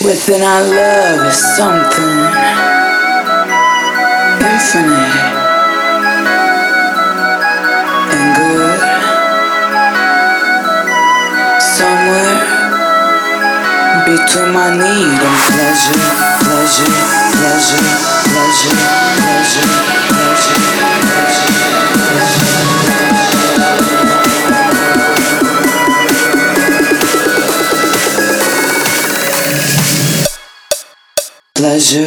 Within our love is something infinite and good. Somewhere between my need and pleasure, pleasure, pleasure, pleasure, pleasure.